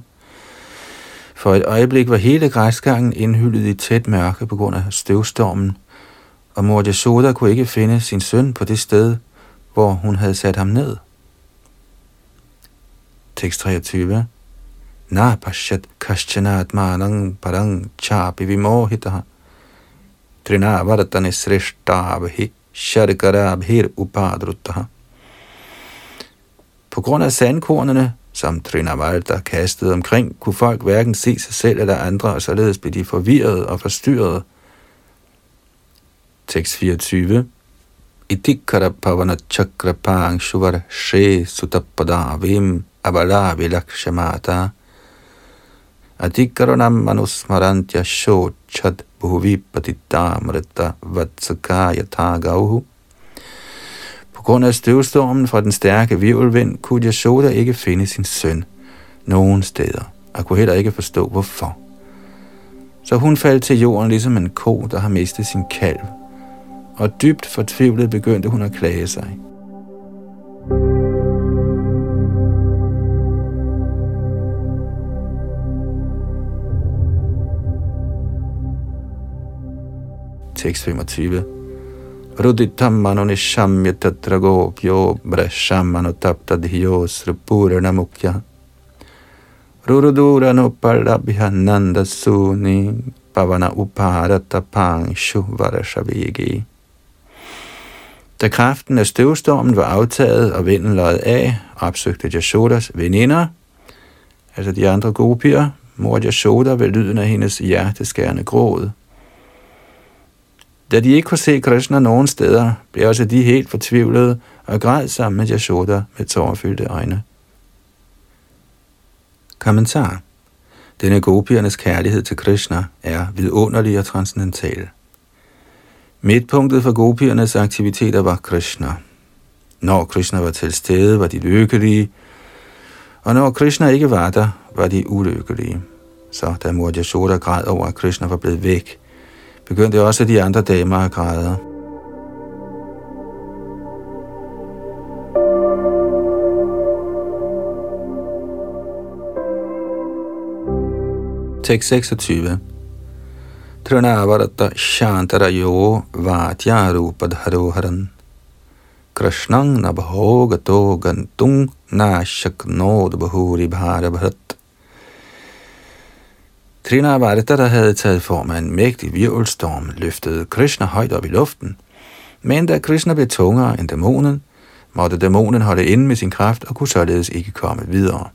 [SPEAKER 1] For et øjeblik var hele græsgangen indhyllet i tæt mørke på grund af støvstormen, og mor Yasoda kunne ikke finde sin søn på det sted, hvor hun havde sat ham ned. Tekst 23 Na pashat kaschanat manang parang chapi vimohitaha Trinavaratane Srishtabhi Sharkarabhir Upadruttaha. På grund af sandkornene, som Trinavalta kastede omkring, kunne folk hverken se sig selv eller andre, og således blev de forvirret og forstyrret. Tekst 24 Itikara pavana chakrapang shuvar she sutapada vim avala vilakshamata Adikaranam manusmarantya sho chad bhuvi patidamrita vatsakaya tagauhu. Grund af støvstormen fra den stærke virvelvind kunne Yashoda ikke finde sin søn nogen steder, og kunne heller ikke forstå hvorfor. Så hun faldt til jorden ligesom en ko, der har mistet sin kalv, og dybt fortvivlet begyndte hun at klage sig. Tekst 25. Ruditam mano nishamya tatra gopyo brasham dhiyo sripurana mukya. Rurudura no parabhya nanda suni pavana uparata pangshu varashavigi. Da kraften af støvstormen var aftaget og vinden løjet af, opsøgte Jashodas veninder, altså de andre gopier, mor Yashoda ved lyden af hendes hjerteskærende gråd. Da de ikke kunne se Krishna nogen steder, blev også de helt fortvivlede og græd sammen med Yashoda med tårerfyldte øjne. Kommentar Denne gopiernes kærlighed til Krishna er vidunderlig og transcendental. Midtpunktet for gopiernes aktiviteter var Krishna. Når Krishna var til stede, var de lykkelige, og når Krishna ikke var der, var de ulykkelige. Så da mor Yashoda græd over, at Krishna var blevet væk, begyndte også de andre damer at græde. Tekst 26 Trinavarata Shantarayo Vatyarupadharoharan Krishnang Nabhogato Gantung Nashaknod Bahuri Bharabharat Trinavarta, der havde taget form af en mægtig virvelstorm, løftede Krishna højt op i luften. Men da Krishna blev tungere end dæmonen, måtte dæmonen holde inde med sin kraft og kunne således ikke komme videre.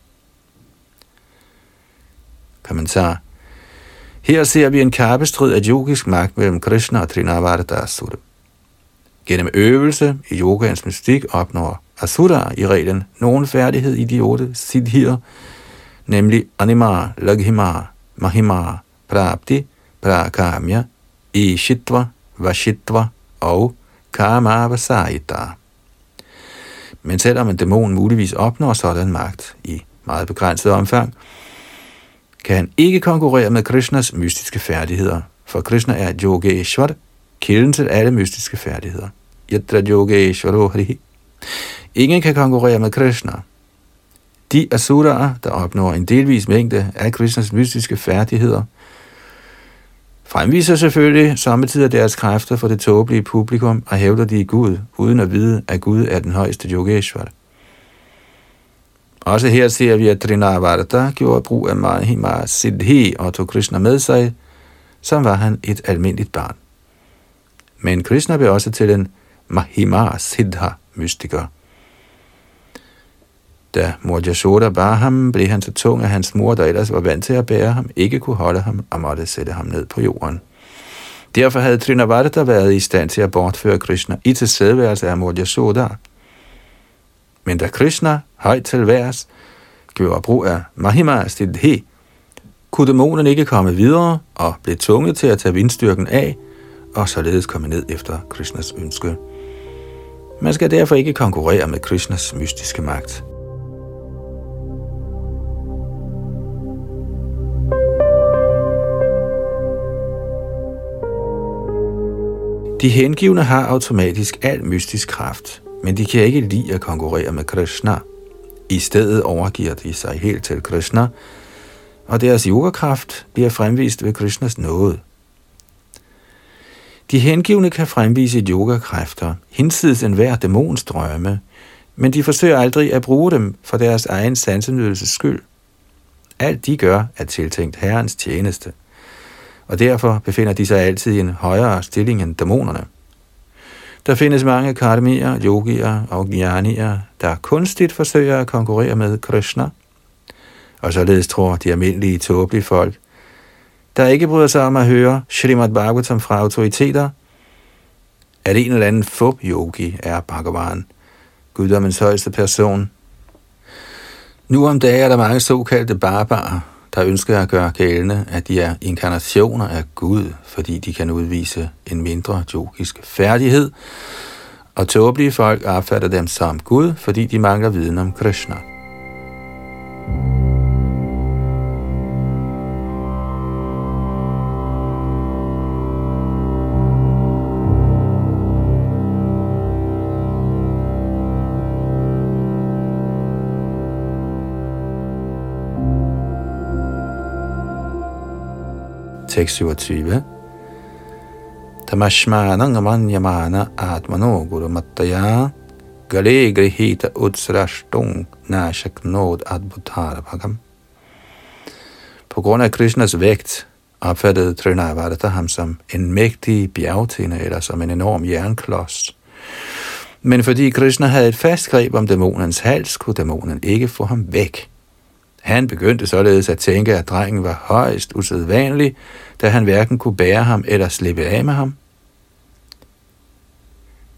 [SPEAKER 1] Kommentar her ser vi en kappestrid af yogisk magt mellem Krishna og Trinavarta Asura. Gennem øvelse i yogaens mystik opnår Asura i reglen nogen færdighed i de otte siddhier, nemlig Anima, Laghima, Mahima, Prapti, Prakamya, Ishitva, Vashitva og Kamavasayita. Men selvom en dæmon muligvis opnår sådan magt i meget begrænset omfang, kan han ikke konkurrere med Krishnas mystiske færdigheder, for Krishna er Yogeshwar, kilden til alle mystiske færdigheder. Yatra Yogeshwaro Ingen kan konkurrere med Krishna. De asuraer, der opnår en delvis mængde af Krishnas mystiske færdigheder, fremviser selvfølgelig samtidig deres kræfter for det tåbelige publikum og hævder de i Gud, uden at vide, at Gud er den højeste Yogeshwar. Også her ser vi, at Trinavarta gjorde brug af Mahima Siddhi og tog Krishna med sig, som var han et almindeligt barn. Men Krishna blev også til en Mahima Siddha mystiker. Da mor Yashoda bar ham, blev han så tung, at hans mor, der ellers var vant til at bære ham, ikke kunne holde ham og måtte sætte ham ned på jorden. Derfor havde Trinavarta været i stand til at bortføre Krishna i tilstedeværelse af mor Yashoda. Men da Krishna højt til værs gjorde brug af Mahima Siddhi, kunne dæmonen ikke komme videre og blev tvunget til at tage vindstyrken af, og således komme ned efter Krishnas ønske. Man skal derfor ikke konkurrere med Krishnas mystiske magt. De hengivne har automatisk al mystisk kraft, men de kan ikke lide at konkurrere med Krishna. I stedet overgiver de sig helt til Krishna, og deres yogakraft bliver fremvist ved Krishnas nåde. De hengivne kan fremvise yogakræfter, hinsides enhver dæmons drømme, men de forsøger aldrig at bruge dem for deres egen sansenydelse skyld. Alt de gør er tiltænkt Herrens tjeneste og derfor befinder de sig altid i en højere stilling end dæmonerne. Der findes mange karmier, yogier og jnanier, der kunstigt forsøger at konkurrere med Krishna, og således tror de almindelige tåbelige folk, der ikke bryder sig om at høre Srimad Bhagavatam fra autoriteter, at en eller anden fup yogi er Bhagavan, guddommens højeste person. Nu om dagen er der mange såkaldte barbarer, der ønsker at gøre gældende, at de er inkarnationer af Gud, fordi de kan udvise en mindre yogisk færdighed, og tåbelige folk opfatter dem som Gud, fordi de mangler viden om Krishna. Tekst 27. Tamashmanang amanyamana atmano guru mattaya gale grihita utsrashtung nashaknod nod bhagam. På grund af Krishnas vægt opfattede Trinavarta ham som en mægtig bjergtinde eller som en enorm jernklods. Men fordi Krishna havde et fast greb om dæmonens hals, kunne dæmonen ikke få ham væk. Han begyndte således at tænke, at drengen var højst usædvanlig, da han hverken kunne bære ham eller slippe af med ham.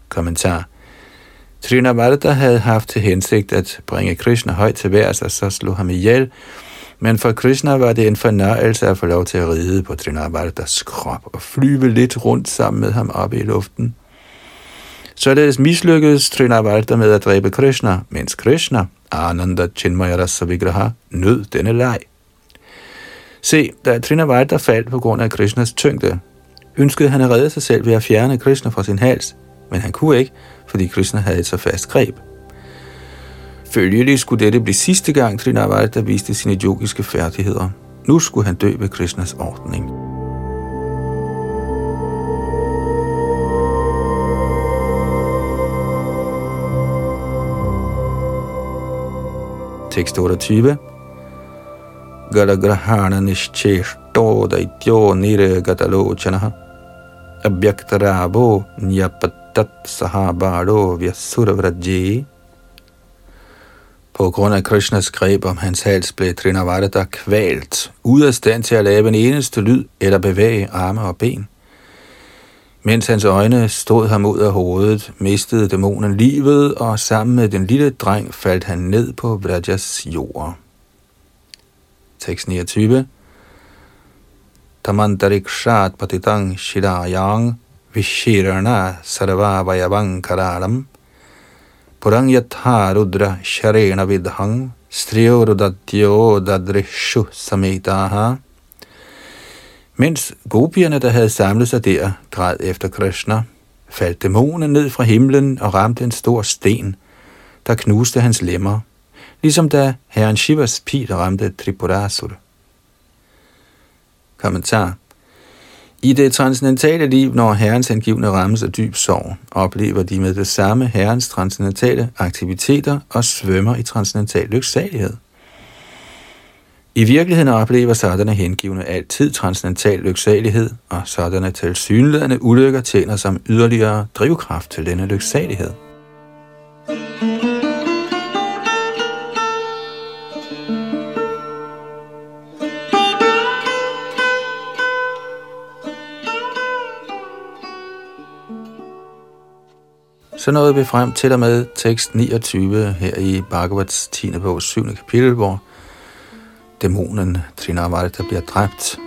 [SPEAKER 1] Kommentar. Trinavarta havde haft til hensigt at bringe Krishna højt til værs og så slå ham ihjel, men for Krishna var det en fornøjelse at få lov til at ride på Trinavartas krop og flyve lidt rundt sammen med ham oppe i luften. Således mislykkedes Trinavarta med at dræbe Krishna, mens Krishna Ananda Chinmaya Rasa nød denne leg. Se, da Trinavarta faldt på grund af Krishnas tyngde, ønskede han at redde sig selv ved at fjerne Krishna fra sin hals, men han kunne ikke, fordi Krishna havde et så fast greb. Følgelig skulle dette blive sidste gang Trinavarta viste sine yogiske færdigheder. Nu skulle han dø ved Krishnas ordning. Tekst 28. Galagrahana nischeshto daityo nirgatalochanaha abhyaktarabo nyapatat sahabado vyasuravraji. På grund af Krishnas greb om hans hals blev Trinavada kvalt, ud af stand til at lave en eneste lyd eller bevæge arme og ben. Mens hans øjne stod ham ud af hovedet, mistede dæmonen livet, og sammen med den lille dreng faldt han ned på Vrajas jord. Tekst 29 Tamantarikshat patitang shirayang vishirana sarvavayavang karalam purang yatha rudra sharena vidhang striyo rudatyo dadrishu samitaha mens gopierne, der havde samlet sig der, græd efter Krishna, faldt dæmonen ned fra himlen og ramte en stor sten, der knuste hans lemmer, ligesom da herren Shivas pil ramte Tripurasur. Kommentar i det transcendentale liv, når herrens hengivne rammes af dyb sorg, oplever de med det samme herrens transcendentale aktiviteter og svømmer i transcendental lyksalighed. I virkeligheden oplever sådanne hengivne altid transcendental lyksalighed, og sådanne tilsyneladende ulykker tjener som yderligere drivkraft til denne lyksalighed. Så nåede vi frem til og med tekst 29 her i Bhagavats 10. bog 7. kapitel, hvor dæmonen Trinavarta bliver dræbt.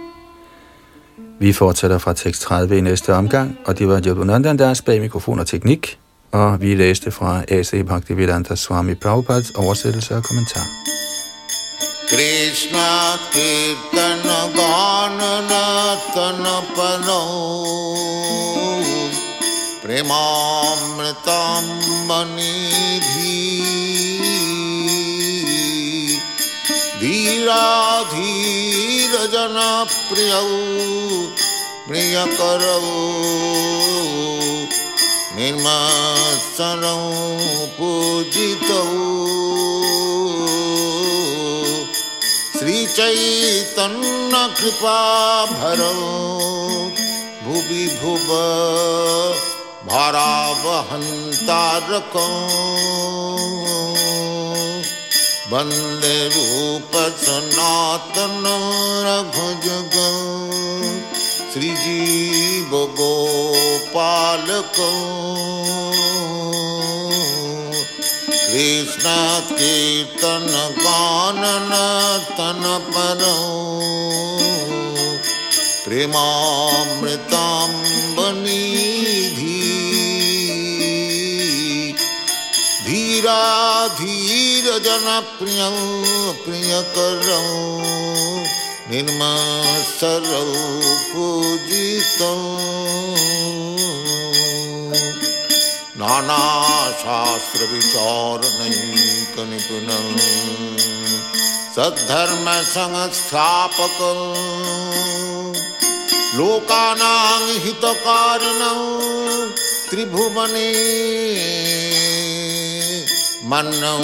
[SPEAKER 1] Vi fortsætter fra tekst 30 i næste omgang, og det var Jodunandan deres bag mikrofon og teknik, og vi læste fra A.C. Bhaktivedanta Swami Prabhupads oversættelse og kommentar. Krishna Kirtana Ganana Pano Premamritam Manidhi धीरा धीर जन प्रिय प्रिय कर निर्माशन पूजित। श्री
[SPEAKER 2] चैतन्य कृपा भर भुवि भुव भरा बहंता रख वंदे रूपसनातनं रघुजगौ श्रीजीवगोपालकौ कृष्णाकीर्तनगाननतनपरौ प्रेमामृताम्बनिधि। धीरा धीर जन प्रिय प्रिय करौ निर्मासरौजित नाना धीरजनप्रियं विचार नहीं पूजितौ नानाशास्त्रविचारनैकनिपुणौ सद्धर्मसंस्थापक लोकानां हितकारिणौ त्रिभुवने मन्नं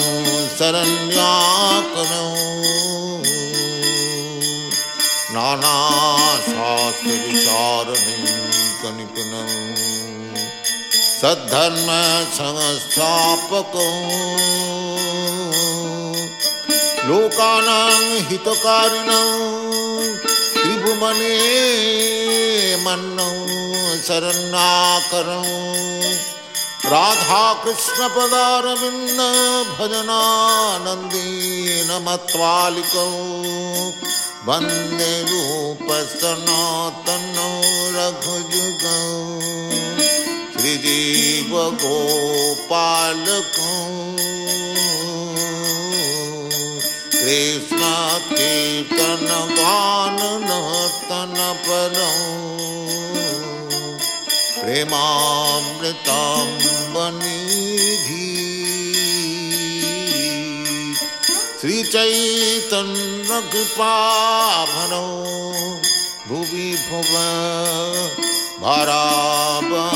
[SPEAKER 2] शरण्याकरौ सद्धर्म संस्थापक लोकाना हितकारिण। त्रिभुमने मन शरणाकरौ राधाकृष्णपदारविन्नभजनानन्दीनमत्पालिकौ वन्देरूपसनातनौ रघुजुगौ श्रीगेवगोपालकौ श्रीष्णाकीर्तनपानतनपदौ प्रेमामृताम्बनिधि श्रीचैतन्यकृपाभनो भुवि भुव भरावहन्तारकम्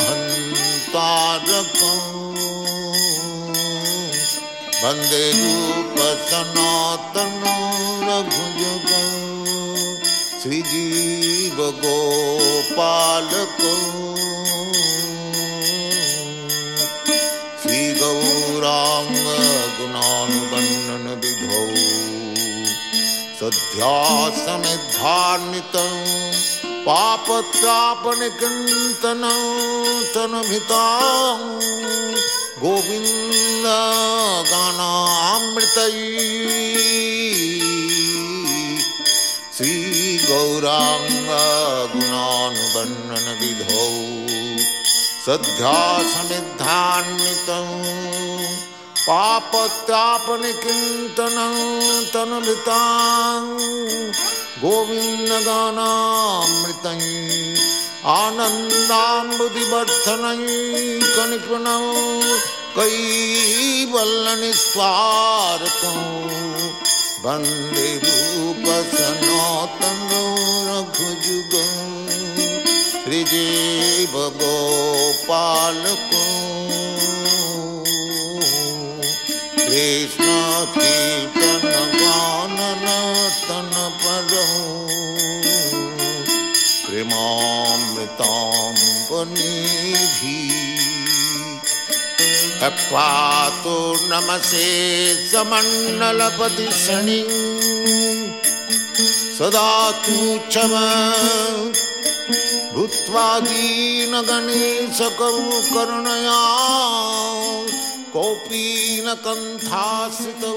[SPEAKER 2] वंदे रूपसनातनो रघुजग श्रीजीवगोपालकम् शासनिधान्वितं पापत्रापनिकन्तनं तनुभृतां गोविन्दगानामृतै श्रीगौराङ्गगुणानुवर्णनविधौ सद्या समिद्धान्वितम् पापत्रापनिकृन्तनं तनभितां गोविन्दगानामृतै आनन्दाम्बुदिवर्धनैकनिपुणं कैवल्लनिस्वारकं वंदे रूपसनातनो रघुजुगं श्रीजीवगोपालको कृष्ण कीर्तन गानन तन परो प्रेमामृतां पातु नमसे समण्डलपति शनि सदा तु क्षम भूत्वा दीनगणेशकौ करुणया कोऽपि न कण्ठाश्रितौ